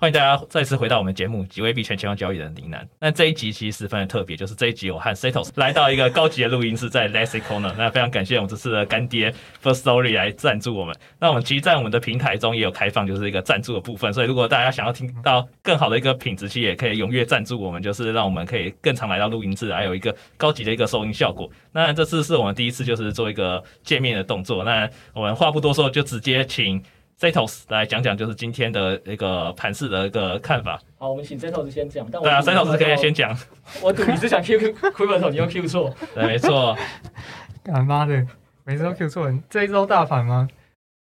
欢迎大家再次回到我们节目《几位币圈千万交易的林南。那这一集其实十分的特别，就是这一集我和 Setos 来到一个高级的录音室，在 Lexi Corner。那非常感谢我们这次的干爹 Firstory 来赞助我们。那我们其实，在我们的平台中也有开放，就是一个赞助的部分。所以，如果大家想要听到更好的一个品质，其实也可以踊跃赞助我们，就是让我们可以更常来到录音室，还有一个高级的一个收音效果。那这次是我们第一次，就是做一个见面的动作。那我们话不多说，就直接请。Setos 来讲讲，就是今天的一个盘势的一个看法。好，我们请 Setos 先讲。对啊，Setos 可以先讲。我赌你是想 Q Crypto，你又 Q 错。对，没错。干妈的，每次都 Q 错。这一周大盘吗？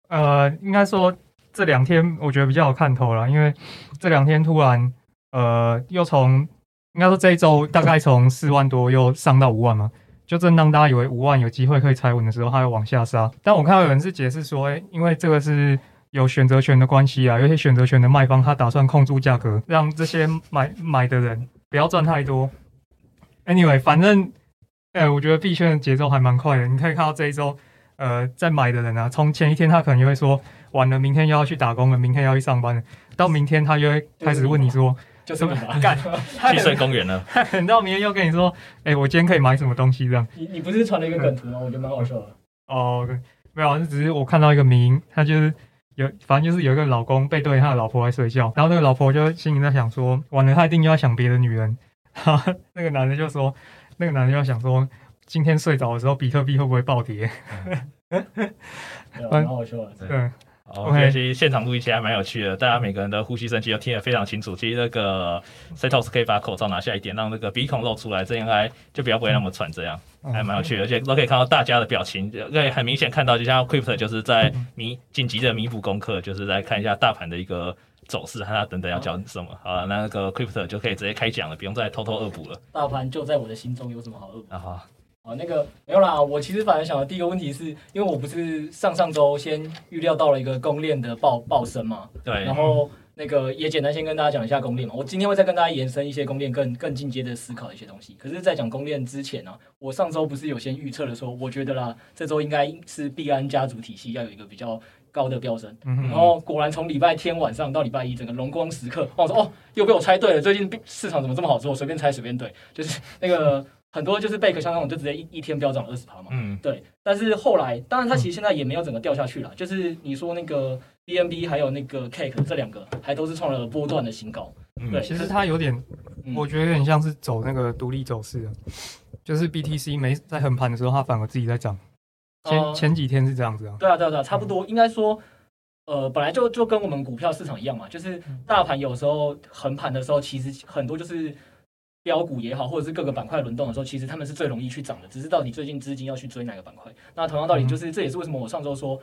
呃，应该说这两天我觉得比较有看头了，因为这两天突然呃又从应该说这一周大概从四万多又上到五万嘛，就正当大家以为五万有机会可以踩稳的时候，它又往下杀。但我看到有人是解释说，哎，因为这个是。有选择权的关系啊，有些选择权的卖方他打算控住价格，让这些买买的人不要赚太多。Anyway，反正，哎、欸，我觉得币圈的节奏还蛮快的。你可以看到这一周，呃，在买的人啊，从前一天他可能就会说晚了，明天又要去打工了，明天要去上班了，到明天他就会开始问你说，就是干 去睡公园了。等到明天又跟你说，哎、欸，我今天可以买什么东西这样。你你不是传了一个梗图吗？我觉得蛮好笑的。哦，没有，这只是我看到一个名，他就是。有，反正就是有一个老公背对他的老婆在睡觉，然后那个老婆就心里在想说，完了他一定又要想别的女人。哈，那个男的就说，那个男的就要想说，今天睡着的时候比特币会不会暴跌？蛮、嗯、好笑的，对。哦，okay. 其实现场录音其实还蛮有趣的，大家每个人的呼吸声其实都听得非常清楚。其实那个 Setos 可以把口罩拿下一点，让那个鼻孔露出来，这样应该就比较不会那么喘，这样还蛮有趣的。而且都可以看到大家的表情，可以很明显看到，就像 Crypto 就是在弥紧急的弥补功课，就是在看一下大盘的一个走势，看他等等要讲什么。好了，那个 Crypto 就可以直接开讲了，不用再偷偷恶补了。大盘就在我的心中，有什么好恶补？啊好。啊，那个没有啦。我其实反而想的第一个问题是，因为我不是上上周先预料到了一个公链的爆爆升嘛，对。然后那个也简单先跟大家讲一下公链嘛。我今天会再跟大家延伸一些公链更更进阶的思考的一些东西。可是，在讲公链之前呢、啊，我上周不是有先预测的说，我觉得啦，这周应该是币安家族体系要有一个比较高的飙升。然后果然从礼拜天晚上到礼拜一，整个荣光时刻，我说哦，又被我猜对了。最近市场怎么这么好做？随便猜随便对，就是那个。很多就是贝壳像那种就直接一一天飙涨二十趴嘛，嗯，对。但是后来，当然它其实现在也没有整个掉下去了，嗯、就是你说那个 BNB 还有那个 Cake 这两个，还都是创了波段的新高。嗯，对。其实它有点，我觉得有点像是走那个独立走势的，就是 BTC 没在横盘的时候，它反而自己在涨。前、呃、前几天是这样子啊。对啊，对啊，对啊，差不多。应该说，呃，本来就就跟我们股票市场一样嘛，就是大盘有时候横盘的时候，其实很多就是。标股也好，或者是各个板块轮动的时候，其实他们是最容易去涨的。只是到你最近资金要去追哪个板块？那同样道理，就是这也是为什么我上周说，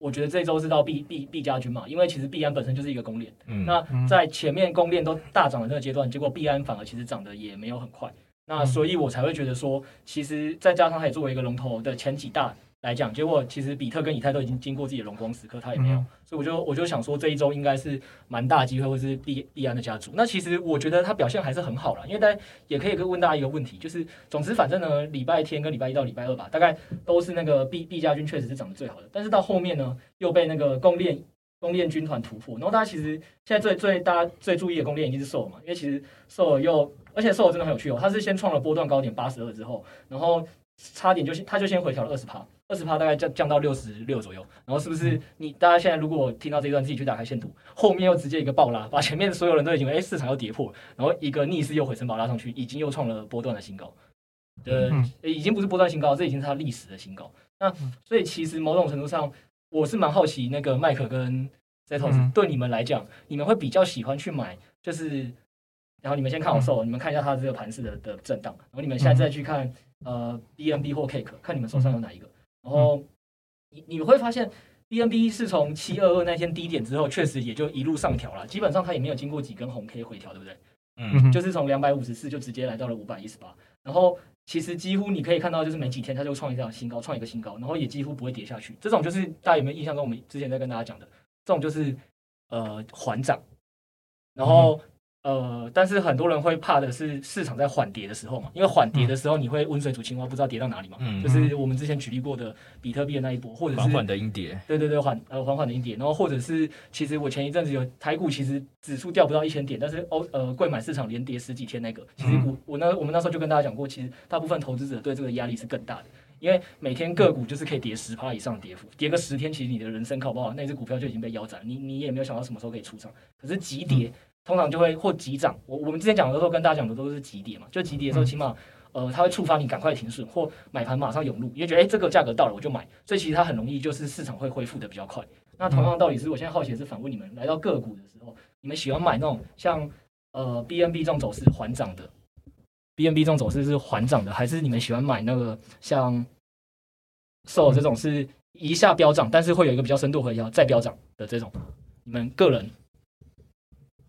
我觉得这周是到币币币加军嘛，因为其实币安本身就是一个公链。嗯，那在前面公链都大涨的那个阶段，结果币安反而其实涨得也没有很快。那所以我才会觉得说，其实再加上它也作为一个龙头的前几大。来讲，结果其实比特跟以太都已经经过自己的荣光时刻，它也没有，嗯、所以我就我就想说这一周应该是蛮大机会，或是币币安的家族。那其实我觉得它表现还是很好了，因为大家也可以问大家一个问题，就是总之反正呢，礼拜天跟礼拜一到礼拜二吧，大概都是那个币币家军确实是涨得最好的，但是到后面呢又被那个公链公链军团突破，然后大家其实现在最最大家最注意的公链一定是 SOL 嘛，因为其实 SOL 又而且 SOL 真的很有趣哦，它是先创了波段高点八十二之后，然后差点就先它就先回调了二十趴。二十趴大概降降到六十六左右，然后是不是你大家现在如果听到这一段自己去打开线图，后面又直接一个爆拉，把前面所有人都已经哎市场又跌破，然后一个逆势又回升把拉上去，已经又创了波段的新高，呃，已经不是波段新高，这已经是它历史的新高。那所以其实某种程度上，我是蛮好奇那个麦克跟 Zetos 对你们来讲，你们会比较喜欢去买，就是然后你们先看我 SOL，你们看一下它这个盘势的的震荡，然后你们现在再去看呃 BNB 或 Cake，看你们手上有哪一个。然后你你会发现 BNB 是从七二二那天低点之后，确实也就一路上调了，基本上它也没有经过几根红 K 回调，对不对？嗯，就是从两百五十四就直接来到了五百一十八，然后其实几乎你可以看到，就是没几天它就创一个新高，创一个新高，然后也几乎不会跌下去。这种就是大家有没有印象中我们之前在跟大家讲的，这种就是呃缓涨，然后。嗯呃，但是很多人会怕的是市场在缓跌的时候嘛，因为缓跌的时候你会温水煮青蛙，不知道跌到哪里嘛。嗯，就是我们之前举例过的比特币的那一波，或者是缓缓的阴跌。对对对，缓呃缓缓的阴跌，然后或者是其实我前一阵子有台股，其实指数掉不到一千点，但是欧呃贵买市场连跌十几天那个，其实我我那我们那时候就跟大家讲过，其实大部分投资者对这个压力是更大的，因为每天个股就是可以跌十趴以上的跌幅，跌个十天，其实你的人生考不好，那只股票就已经被腰斩，你你也没有想到什么时候可以出场，可是急跌。嗯通常就会或急涨，我我们之前讲的时候跟大家讲的都是急跌嘛，就急跌的时候，起码呃它会触发你赶快停损或买盘马上涌入，因为觉得哎这个价格到了我就买，所以其实它很容易就是市场会恢复的比较快。那同样道理是我现在好奇的是反问你们，来到个股的时候，你们喜欢买那种像呃 BNB 这种走势缓涨的，BNB 这种走势是缓涨的，还是你们喜欢买那个像 SOL 这种是一下飙涨，但是会有一个比较深度回调再飙涨的这种？你们个人？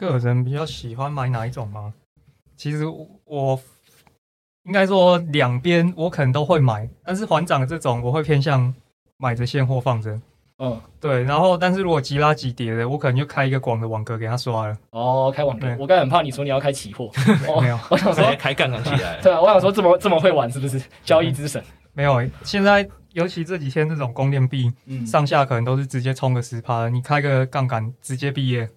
个人比较喜欢买哪一种吗？其实我应该说两边我可能都会买，但是环涨这种我会偏向买着现货放着。嗯，对。然后，但是如果急拉急跌的，我可能就开一个广的网格给他刷了。哦，开网格。我刚才很怕你说你要开期货，没有。我想说开杠杆起来。对啊，我想说这么这么会玩是不是？交易之神。嗯、没有，现在尤其这几天这种供链币，上下可能都是直接冲个十趴，你开个杠杆直接毕业。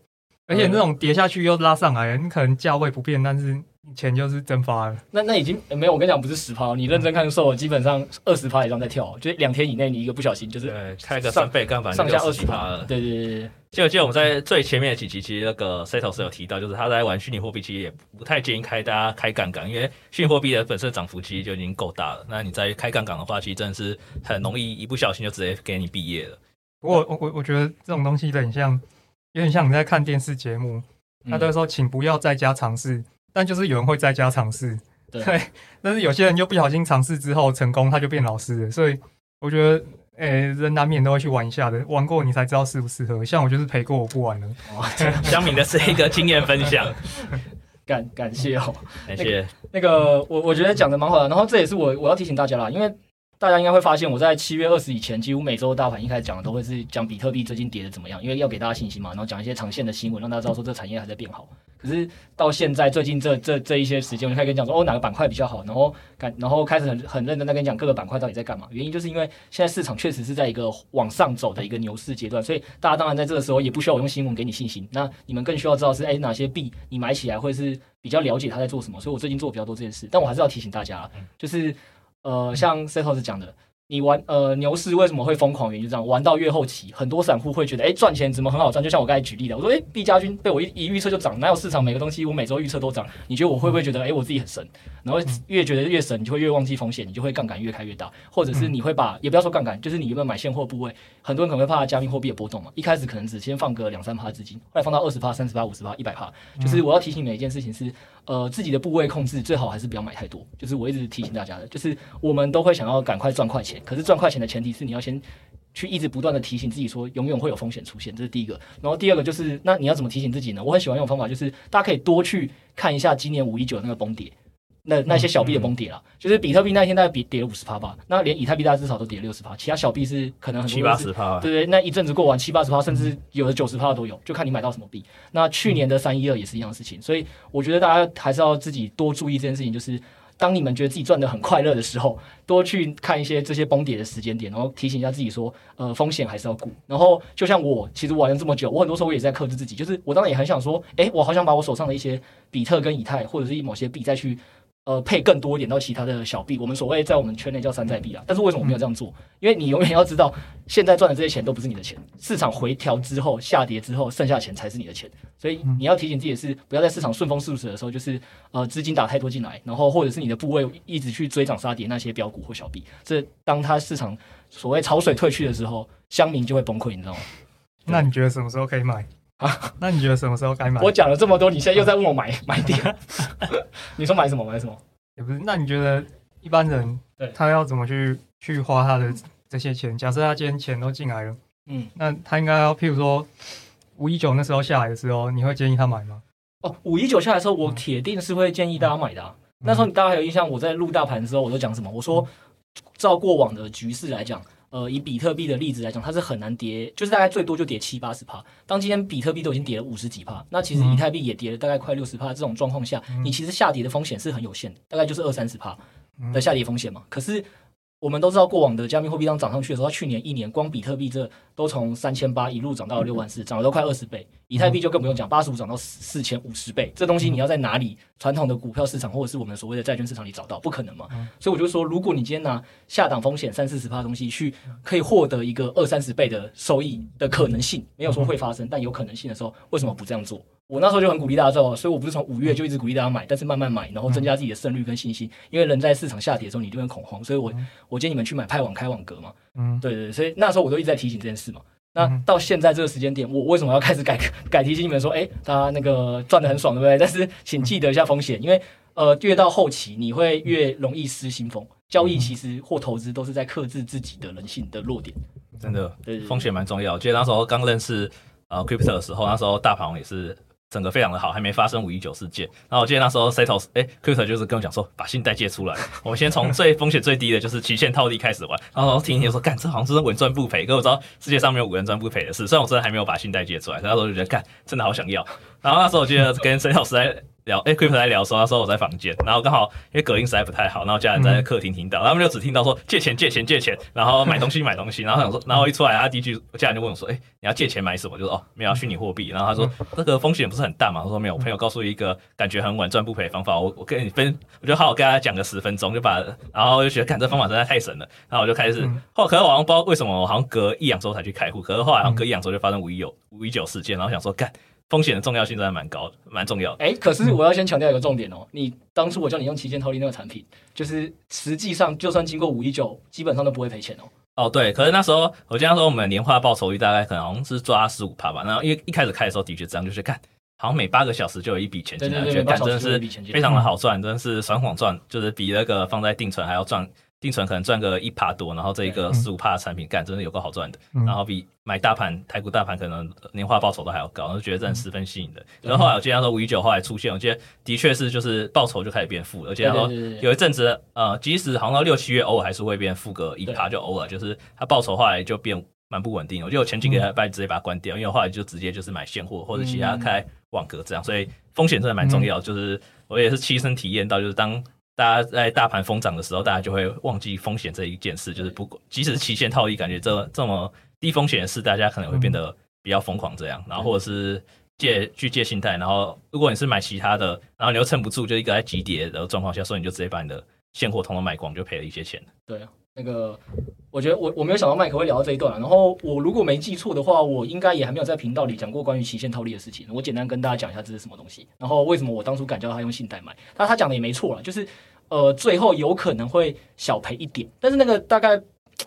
而且那种跌下去又拉上来，你可能价位不变，但是钱就是蒸发了。那那已经没有，我跟你讲，不是十趴，你认真看售，基本上二十趴以上在跳，就是两天以内你一个不小心就是开个三倍杠杆，上下二十趴了。对对对对。记得记得我们在最前面的几期，其实那个 Setos 有提到，就是他在玩虚拟货币，其实也不太建议开大家开杠杆，因为虚拟货币的本身涨幅其实就已经够大了。那你在开杠杆的话，其实真的是很容易一不小心就直接给你毕业了。不过我我我觉得这种东西很像，有点像你在看电视节目。他都会说，请不要在家尝试，但就是有人会在家尝试，对，但是有些人就不小心尝试之后成功，他就变老师了。所以我觉得，诶、欸，人难免都会去玩一下的，玩过你才知道适不适合。像我就是陪过，我不玩了。香敏的是一个经验分享，感感谢哦，感谢。那个我我觉得讲的蛮好的，然后这也是我我要提醒大家啦，因为。大家应该会发现，我在七月二十以前，几乎每周大盘一开始讲的都会是讲比特币最近跌的怎么样，因为要给大家信心嘛，然后讲一些长线的新闻，让大家知道说这个产业还在变好。可是到现在最近这这这一些时间，我就开始跟你讲说，哦，哪个板块比较好，然后感然后开始很很认真的跟你讲各个板块到底在干嘛。原因就是因为现在市场确实是在一个往上走的一个牛市阶段，所以大家当然在这个时候也不需要我用新闻给你信心，那你们更需要知道是哎哪些币你买起来会是比较了解他在做什么。所以我最近做比较多这件事，但我还是要提醒大家，就是呃像 Setos 讲的。你玩呃牛市为什么会疯狂？原因就这样，玩到越后期，很多散户会觉得，哎，赚钱怎么很好赚？就像我刚才举例的，我说，哎，币加军被我一一预测就涨，哪有市场每个东西我每周预测都涨？你觉得我会不会觉得，哎，我自己很神？然后越觉得越神，你就会越忘记风险，你就会杠杆越开越大，或者是你会把，也不要说杠杆，就是你有没有买现货部位？很多人可能会怕加密货币的波动嘛，一开始可能只先放个两三趴资金，后来放到二十趴、三十趴、五十趴、一百趴。就是我要提醒每一件事情是，呃，自己的部位控制最好还是不要买太多。就是我一直提醒大家的，就是我们都会想要赶快赚快钱，可是赚快钱的。前提是你要先去一直不断的提醒自己说，永远会有风险出现，这是第一个。然后第二个就是，那你要怎么提醒自己呢？我很喜欢用方法，就是大家可以多去看一下今年五一九那个崩跌，那那些小币的崩跌了，就是比特币那一天大概比跌了五十趴吧，那连以太币大概至少都跌了六十趴，其他小币是可能很多七八十趴，对对，那一阵子过完七八十趴，甚至有的九十趴都有，就看你买到什么币。那去年的三一二也是一样的事情，所以我觉得大家还是要自己多注意这件事情，就是。当你们觉得自己赚的很快乐的时候，多去看一些这些崩跌的时间点，然后提醒一下自己说，呃，风险还是要顾。然后就像我，其实玩了这么久，我很多时候我也在克制自己，就是我当然也很想说，诶，我好想把我手上的一些比特跟以太，或者是某些币再去。呃，配更多一点到其他的小币，我们所谓在我们圈内叫山寨币啊。但是为什么我没有这样做？因为你永远要知道，现在赚的这些钱都不是你的钱，市场回调之后、下跌之后，剩下钱才是你的钱。所以你要提醒自己的是，不要在市场顺风顺水的时候，就是呃资金打太多进来，然后或者是你的部位一直去追涨杀跌那些标股或小币。这当它市场所谓潮水退去的时候，乡民就会崩溃，你知道吗？那你觉得什么时候可以买？啊，那你觉得什么时候该买？我讲了这么多，你现在又在问我买 买点？你说买什么买什么？也不是。那你觉得一般人对他要怎么去去花他的这些钱？假设他今天钱都进来了，嗯，那他应该要，譬如说五一九那时候下来的时候，你会建议他买吗？哦，五一九下来的时候，我铁定是会建议大家买的、啊。嗯、那时候你大家还有印象，我在录大盘的时候，我都讲什么？我说，照过往的局势来讲，呃，以比特币的例子来讲，它是很难跌，就是大概最多就跌七八十趴。当今天比特币都已经跌了五十几趴，那其实以太币也跌了大概快六十趴。这种状况下，嗯、你其实下跌的风险是很有限的，大概就是二三十趴的下跌风险嘛。可是我们都知道，过往的加密货币当涨上去的时候，它去年一年光比特币这都从三千八一路涨到了六万四，涨了都快二十倍。以太币就更不用讲，八十五涨到四千五十倍。这东西你要在哪里？传统的股票市场或者是我们所谓的债券市场里找到，不可能嘛。所以我就说，如果你今天拿下档风险三四十趴的东西去，可以获得一个二三十倍的收益的可能性，没有说会发生，但有可能性的时候，为什么不这样做？我那时候就很鼓励大家做，所以我不是从五月就一直鼓励大家买，但是慢慢买，然后增加自己的胜率跟信心。因为人在市场下跌的时候，你就会恐慌，所以我我建议你们去买派网开网格嘛。嗯，对对对，所以那时候我都一直在提醒这件事嘛。那到现在这个时间点，我为什么要开始改改提醒你们说，哎，他那个赚的很爽，对不对？但是请记得一下风险，因为呃，越到后期你会越容易失心疯。交易其实或投资都是在克制自己的人性的弱点，真的，对，风险蛮重要。我记得那时候刚认识。呃，Crypto 的时候，那时候大盘也是整个非常的好，还没发生五一九事件。然后我记得那时候 Setos 哎，Crypto 就是跟我讲说，把信贷借出来，我们先从最风险最低的，就是期限套利开始玩。然后听一听说，干，这好像是稳赚不赔。可我知道世界上没有稳赚不赔的事，虽然我真的还没有把信贷借出来，那时候就觉得，干，真的好想要。然后那时候我记得跟 Setos 在。聊哎，Crypto 在聊的时候，他说我在房间，然后刚好因为隔音实在不太好，然后家人在客厅听到，然后他们就只听到说借钱借钱借钱，然后买东西买东西，然后想说，然后一出来，他第一句家人就问我说，哎，你要借钱买什么？就说哦，没有虚拟货币。然后他说这个风险不是很大嘛？我说没有，我朋友告诉一个感觉很稳赚不赔的方法，我我跟你分，我就好好跟他讲个十分钟，就把，然后就觉得干这方法实在太神了，然后我就开始，后来可是我好像不知道为什么，我好像隔一两周才去开户，可是后来好像隔一两周就发生五一九五一九事件，然后想说干。风险的重要性真的蛮高的，蛮重要的。哎、欸，可是我要先强调一个重点哦、喔，你当初我叫你用旗舰套利那个产品，就是实际上就算经过五一九，基本上都不会赔钱哦、喔。哦，对，可是那时候我经常说我们年化报酬率大概可能好像是抓十五趴吧。然后因为一开始开的时候的确这样，就是看好像每八个小时就有一笔钱进来，觉得干真的是非常的好赚，真的是爽爽赚，就是比那个放在定存还要赚。定存可能赚个一趴多，然后这一个十五趴的产品干真的有够好赚的，然后比买大盘台股大盘可能年化报酬都还要高，我就觉得这很十分吸引的。然后后来我记得说五一九后来出现，我觉得的确是就是报酬就开始变负了，而且他说有一阵子呃，即使好像到六七月偶尔还是会变负个一趴，就偶尔就是它报酬后来就变蛮不稳定。我觉得我前几个礼拜直接把它关掉，因为后来就直接就是买现货或者其他开网格这样，所以风险真的蛮重要。就是我也是亲身体验到，就是当。大家在大盘疯涨的时候，大家就会忘记风险这一件事。就是不管即使是期限套利，感觉这这么低风险的事，大家可能会变得比较疯狂这样。然后或者是借去借信贷，然后如果你是买其他的，然后你又撑不住，就一个在急跌的状况下，所以你就直接把你的现货通通卖光，就赔了一些钱。对啊，那个我觉得我我没有想到麦克会聊到这一段。然后我如果没记错的话，我应该也还没有在频道里讲过关于期限套利的事情。我简单跟大家讲一下这是什么东西，然后为什么我当初敢叫他用信贷买。他他讲的也没错了，就是。呃，最后有可能会小赔一点，但是那个大概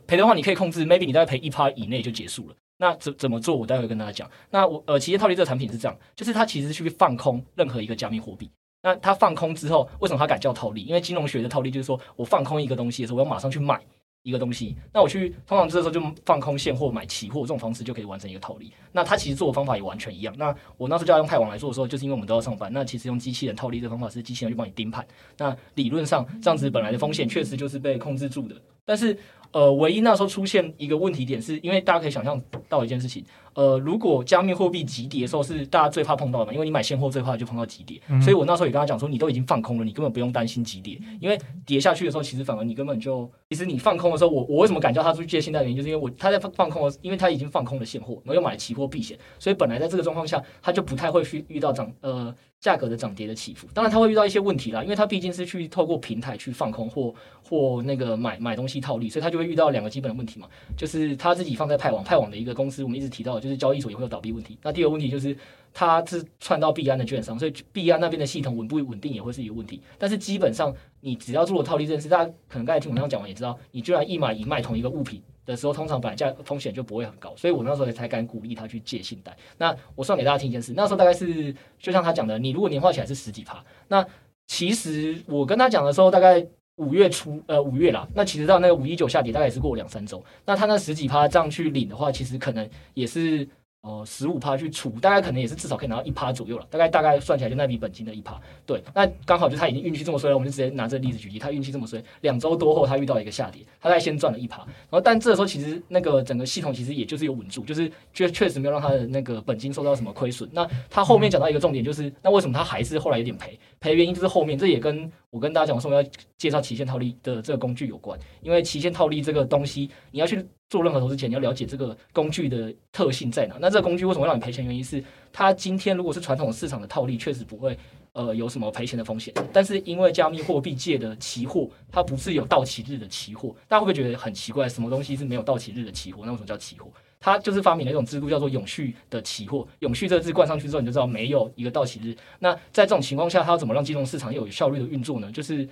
赔的话，你可以控制，maybe 你大概赔一趴以内就结束了。那怎怎么做？我待会跟大家讲。那我呃，期限套利这个产品是这样，就是它其实去放空任何一个加密货币。那它放空之后，为什么它敢叫套利？因为金融学的套利就是说我放空一个东西的时候，我要马上去买。一个东西，那我去通常这时候就放空现货买期货，这种方式就可以完成一个套利。那它其实做的方法也完全一样。那我那时候就要用派网来做的时候，就是因为我们都要上班。那其实用机器人套利的方法是机器人去帮你盯盘。那理论上这样子本来的风险确实就是被控制住的。但是呃，唯一那时候出现一个问题点是，因为大家可以想象到一件事情，呃，如果加密货币急跌的时候是大家最怕碰到的嘛，因为你买现货最怕就碰到急跌。嗯、所以我那时候也跟他讲说，你都已经放空了，你根本不用担心急跌，因为跌下去的时候，其实反而你根本就，其实你放空的时候，我我为什么敢叫他出去借信贷的原因，就是因为我他在放放空的，因为他已经放空了现货，然后又买了期货避险，所以本来在这个状况下，他就不太会去遇到涨呃。价格的涨跌的起伏，当然他会遇到一些问题啦，因为他毕竟是去透过平台去放空或或那个买买东西套利，所以他就会遇到两个基本的问题嘛，就是他自己放在派网，派网的一个公司，我们一直提到的就是交易所也会有倒闭问题。那第二个问题就是他是串到币安的券商，所以币安那边的系统稳不稳定也会是一个问题。但是基本上你只要做了套利这件事，大家可能刚才听我这样讲完也知道，你居然一买一卖同一个物品。的时候，通常本来价风险就不会很高，所以我那时候才敢鼓励他去借信贷。那我算给大家听一件事，那时候大概是就像他讲的，你如果年化起来是十几趴，那其实我跟他讲的时候，大概五月初呃五月啦，那其实到那个五一九下跌大概也是过两三周，那他那十几趴这样去领的话，其实可能也是。哦，十五趴去除，大概可能也是至少可以拿到一趴左右了。大概大概算起来就那笔本金的一趴。对，那刚好就他已经运气这么衰了，我们就直接拿这个例子举例。他运气这么衰，两周多后他遇到一个下跌，他在先赚了一趴。然后但这时候其实那个整个系统其实也就是有稳住，就是确确实没有让他的那个本金受到什么亏损。那他后面讲到一个重点就是，那为什么他还是后来有点赔？赔原因就是后面这也跟我跟大家讲说我要介绍期限套利的这个工具有关，因为期限套利这个东西你要去。做任何投资前，你要了解这个工具的特性在哪。那这个工具为什么让你赔钱？原因是它今天如果是传统市场的套利，确实不会呃有什么赔钱的风险。但是因为加密货币界的期货，它不是有到期日的期货，大家会不会觉得很奇怪？什么东西是没有到期日的期货？那为什么叫期货？它就是发明了一种制度，叫做永续的期货。永续这个字冠上去之后，你就知道没有一个到期日。那在这种情况下，它要怎么让金融市场有效率的运作呢？就是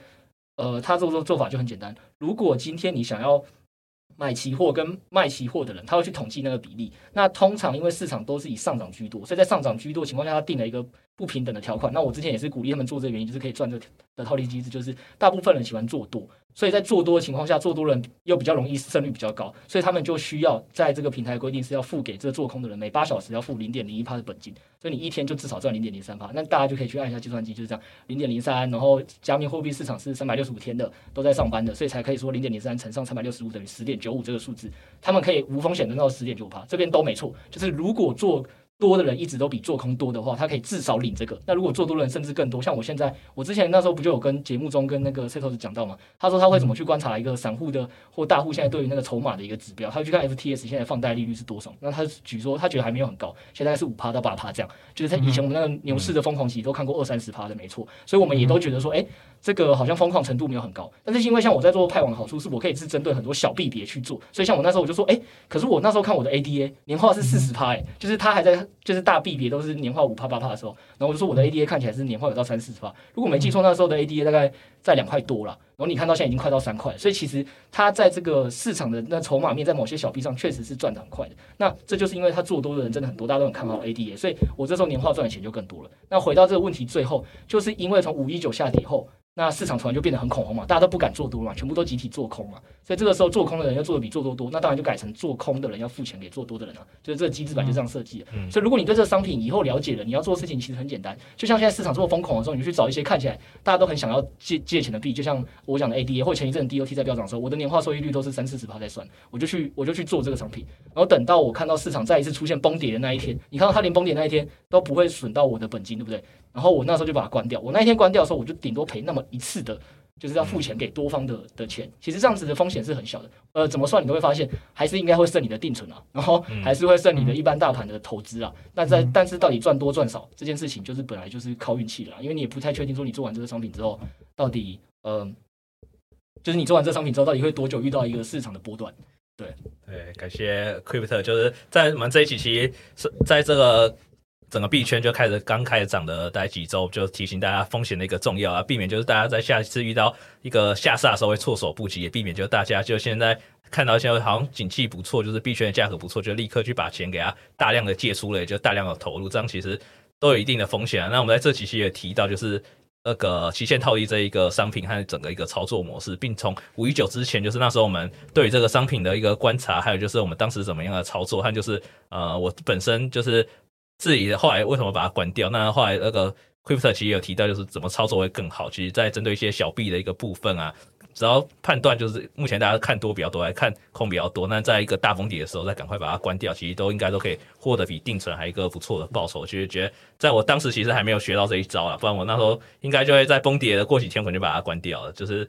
呃，它做做做法就很简单。如果今天你想要买期货跟卖期货的人，他会去统计那个比例。那通常因为市场都是以上涨居多，所以在上涨居多情况下，他定了一个不平等的条款。那我之前也是鼓励他们做这个原因，就是可以赚这的套利机制，就是大部分人喜欢做多。所以在做多的情况下，做多人又比较容易胜率比较高，所以他们就需要在这个平台规定是要付给这做空的人每八小时要付零点零一帕的本金，所以你一天就至少赚零点零三帕。那大家就可以去按一下计算机，就是这样，零点零三，然后加密货币市场是三百六十五天的都在上班的，所以才可以说零点零三乘上三百六十五等于十点九五这个数字，他们可以无风险得到十点九五帕，这边都没错，就是如果做。多的人一直都比做空多的话，他可以至少领这个。那如果做多的人甚至更多，像我现在，我之前那时候不就有跟节目中跟那个 Setos 讲到吗？他说他会怎么去观察一个散户的或大户现在对于那个筹码的一个指标，他会去看 FTS 现在放贷利率是多少。那他举说他觉得还没有很高，现在是五趴到八趴这样。就是在以前我们那个牛市的疯狂期都看过二三十趴的，没错。所以我们也都觉得说，哎、这个好像疯狂程度没有很高，但是因为像我在做派网的好处是我可以是针对很多小币别去做，所以像我那时候我就说，哎，可是我那时候看我的 ADA 年化是四十趴，哎，就是它还在就是大币别都是年化五趴八趴的时候，然后我就说我的 ADA 看起来是年化有到三四十趴，如果没记错那时候的 ADA 大概在两块多了。然后你看到现在已经快到三块，所以其实它在这个市场的那筹码面，在某些小币上确实是赚的很快的。那这就是因为它做多的人真的很多，大家都很看好 ADA，所以我这时候年化赚的钱就更多了。那回到这个问题，最后就是因为从五一九下跌后，那市场突然就变得很恐慌嘛，大家都不敢做多嘛，全部都集体做空嘛。所以这个时候做空的人要做的比做多多，那当然就改成做空的人要付钱给做多的人啊。就是这个机制本来就这样设计的。嗯。所以如果你对这个商品以后了解了，你要做的事情其实很简单，就像现在市场这么疯狂的时候，你去找一些看起来大家都很想要借借钱的币，就像。我讲的 ADA 或前一阵 DOT 在飙涨的时候，我的年化收益率都是三四十趴在算，我就去我就去做这个商品，然后等到我看到市场再一次出现崩跌的那一天，你看到它连崩跌那一天都不会损到我的本金，对不对？然后我那时候就把它关掉，我那一天关掉的时候，我就顶多赔那么一次的。就是要付钱给多方的的钱，其实这样子的风险是很小的。呃，怎么算你都会发现，还是应该会剩你的定存啊，然后还是会剩你的一般大盘的投资啊。那在但是到底赚多赚少这件事情，就是本来就是靠运气的啦，因为你也不太确定说你做完这个商品之后，到底呃，就是你做完这商品之后，到底会多久遇到一个市场的波段？对对，感谢 Crypto，就是在我们这一期其实是在这个。整个币圈就开始刚开始涨的大概几周，就提醒大家风险的一个重要啊，避免就是大家在下一次遇到一个下杀的时候会措手不及，也避免就大家就现在看到现在好像景气不错，就是币圈的价格不错，就立刻去把钱给他大量的借出了，也就大量的投入，这样其实都有一定的风险啊。那我们在这几期也提到，就是那个期限套利这一个商品和整个一个操作模式，并从五一九之前，就是那时候我们对于这个商品的一个观察，还有就是我们当时怎么样的操作，还有就是呃我本身就是。自己后来为什么把它关掉？那后来那个 Crypto 其实有提到，就是怎么操作会更好。其实，在针对一些小币的一个部分啊，只要判断就是目前大家看多比较多，还看空比较多。那在一个大崩底的时候，再赶快把它关掉，其实都应该都可以获得比定存还一个不错的报酬。其实觉得，在我当时其实还没有学到这一招啊，不然我那时候应该就会在崩跌的过几天，可能就把它关掉了。就是。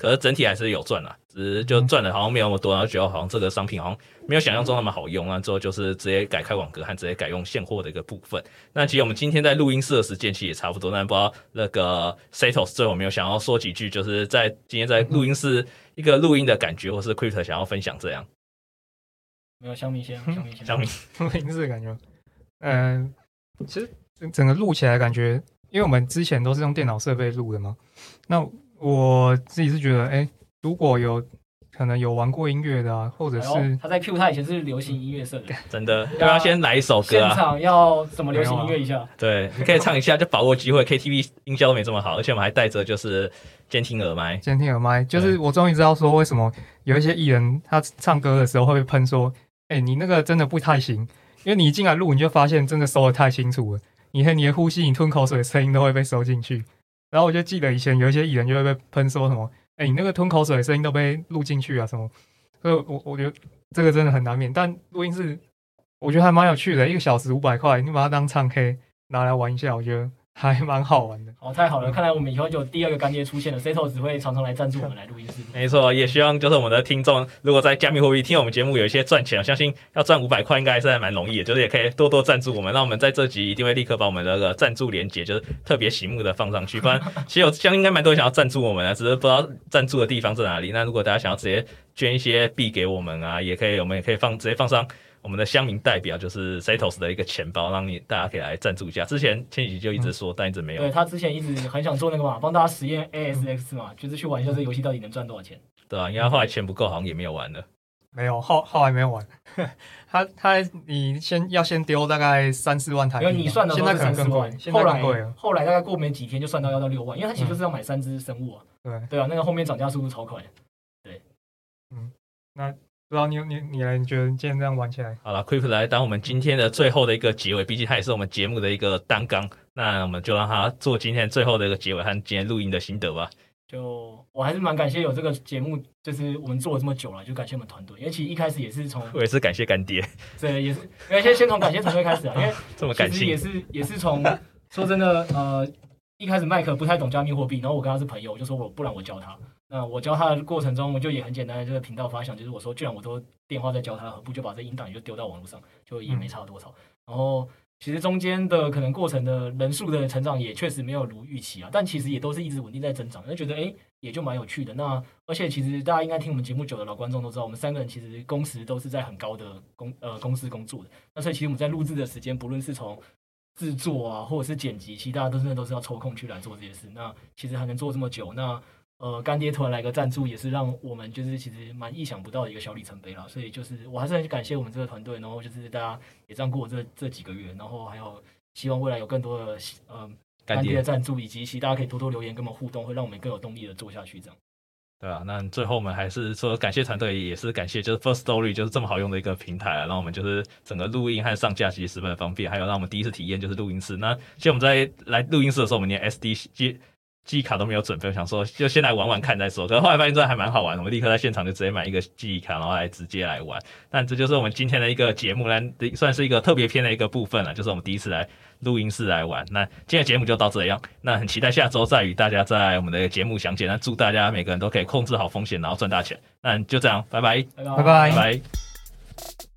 可是整体还是有赚啦，只是就赚的好像没有那么多，然后觉得好像这个商品好像没有想象中那么好用啊。之后就是直接改开网格和直接改用现货的一个部分。那其实我们今天在录音室的时间其实也差不多，但不知道那个 Setos 最后有没有想要说几句，就是在今天在录音室一个录音的感觉，或是 Crypto 想要分享这样。没有香米先，香米先，香米录音室的感觉。嗯，其实整整个录起来感觉，因为我们之前都是用电脑设备录的嘛，那。我自己是觉得，哎、欸，如果有可能有玩过音乐的啊，或者是、哎、他在 Q 他以前是流行音乐社的，真的要不要先来一首歌啊？现场要怎么流行音乐一下？对，你可以唱一下，就把握机会。KTV 音效都没这么好，而且我们还带着就是监听耳麦，监听耳麦，就是我终于知道说为什么有一些艺人他唱歌的时候会被喷说，哎、欸，你那个真的不太行，因为你一进来录你就发现真的收的太清楚了，你看你的呼吸、你吞口水的声音都会被收进去。然后我就记得以前有一些艺人就会被喷说什么，哎、你那个吞口水的声音都被录进去啊什么。所以我我觉得这个真的很难免，但录音室我觉得还蛮有趣的，一个小时五百块，你把它当唱 K 拿来玩一下，我觉得还蛮好玩的。哦，太好了，看来我们以后就有第二个干爹出现了，Setos 只会常常来赞助我们来录音室。没错，也希望就是我们的听众，如果在加密货币听我们节目有一些赚钱，我相信要赚五百块应该还是还蛮容易的，就是也可以多多赞助我们。那我们在这集一定会立刻把我们的那个赞助连接，就是特别醒目的放上去。不然 其实我相信应该蛮多人想要赞助我们的，只是不知道赞助的地方在哪里。那如果大家想要直接捐一些币给我们啊，也可以，我们也可以放直接放上我们的乡民代表，就是 Setos 的一个钱包，让你大家可以来赞助一下。之前前几集就一直说，嗯、但一直没有。对，他之前一直很想做那个嘛，帮大家实验 ASX 嘛，就是去玩一下这个游戏到底能赚多少钱。对啊，因为后来钱不够，好像也没有玩了。没有，后后来没有玩。他他你先要先丢大概三四万台币，因为你算的现在可能更贵，现在更贵了。后来大概过没几天就算到要到六万，因为他其实就是要买三只生物啊。对对啊，那个后面涨价速度超快。对，嗯，那。不知道你你你来，你觉得今天这样玩起来好了？Crypto 来当我们今天的最后的一个结尾，毕竟它也是我们节目的一个担纲，那我们就让他做今天最后的一个结尾和今天录音的心得吧。就我还是蛮感谢有这个节目，就是我们做了这么久了，就感谢我们团队，因为其实一开始也是从我也是感谢干爹，对，也是因为先先从感谢团队开始啊，因为 这么感谢也是也是从说真的呃一开始麦克不太懂加密货币，然后我跟他是朋友，我就说我不然我教他。那我教他的过程中，我就也很简单的这个频道发想，就是我说，既然我都电话在教他，何不就把这音档也就丢到网络上，就也没差多少。然后其实中间的可能过程的人数的成长也确实没有如预期啊，但其实也都是一直稳定在增长，就觉得哎，也就蛮有趣的。那而且其实大家应该听我们节目久的老观众都知道，我们三个人其实工时都是在很高的公呃公司工作的。那所以其实我们在录制的时间，不论是从制作啊，或者是剪辑，其实大家都真的都是要抽空去来做这些事。那其实还能做这么久，那。呃，干爹突然来个赞助，也是让我们就是其实蛮意想不到的一个小里程碑啦。所以就是我还是很感谢我们这个团队，然后就是大家也这样过这这几个月，然后还有希望未来有更多的呃干爹的赞助，以及其实大家可以多多留言跟我们互动，会让我们更有动力的做下去。这样。对啊，那最后我们还是说感谢团队，也是感谢就是 First Story 就是这么好用的一个平台啊，让我们就是整个录音和上架其实十分的方便，还有让我们第一次体验就是录音室。那其实我们在来录音室的时候，我们连 SD 接。记忆卡都没有准备，我想说就先来玩玩看再说。可是后来发现这还蛮好玩的，我们立刻在现场就直接买一个记忆卡，然后来直接来玩。但这就是我们今天的一个节目呢，算是一个特别篇的一个部分了，就是我们第一次来录音室来玩。那今天的节目就到这样，那很期待下周再与大家在我们的节目相见。那祝大家每个人都可以控制好风险，然后赚大钱。那就这样，拜拜，拜拜，拜拜。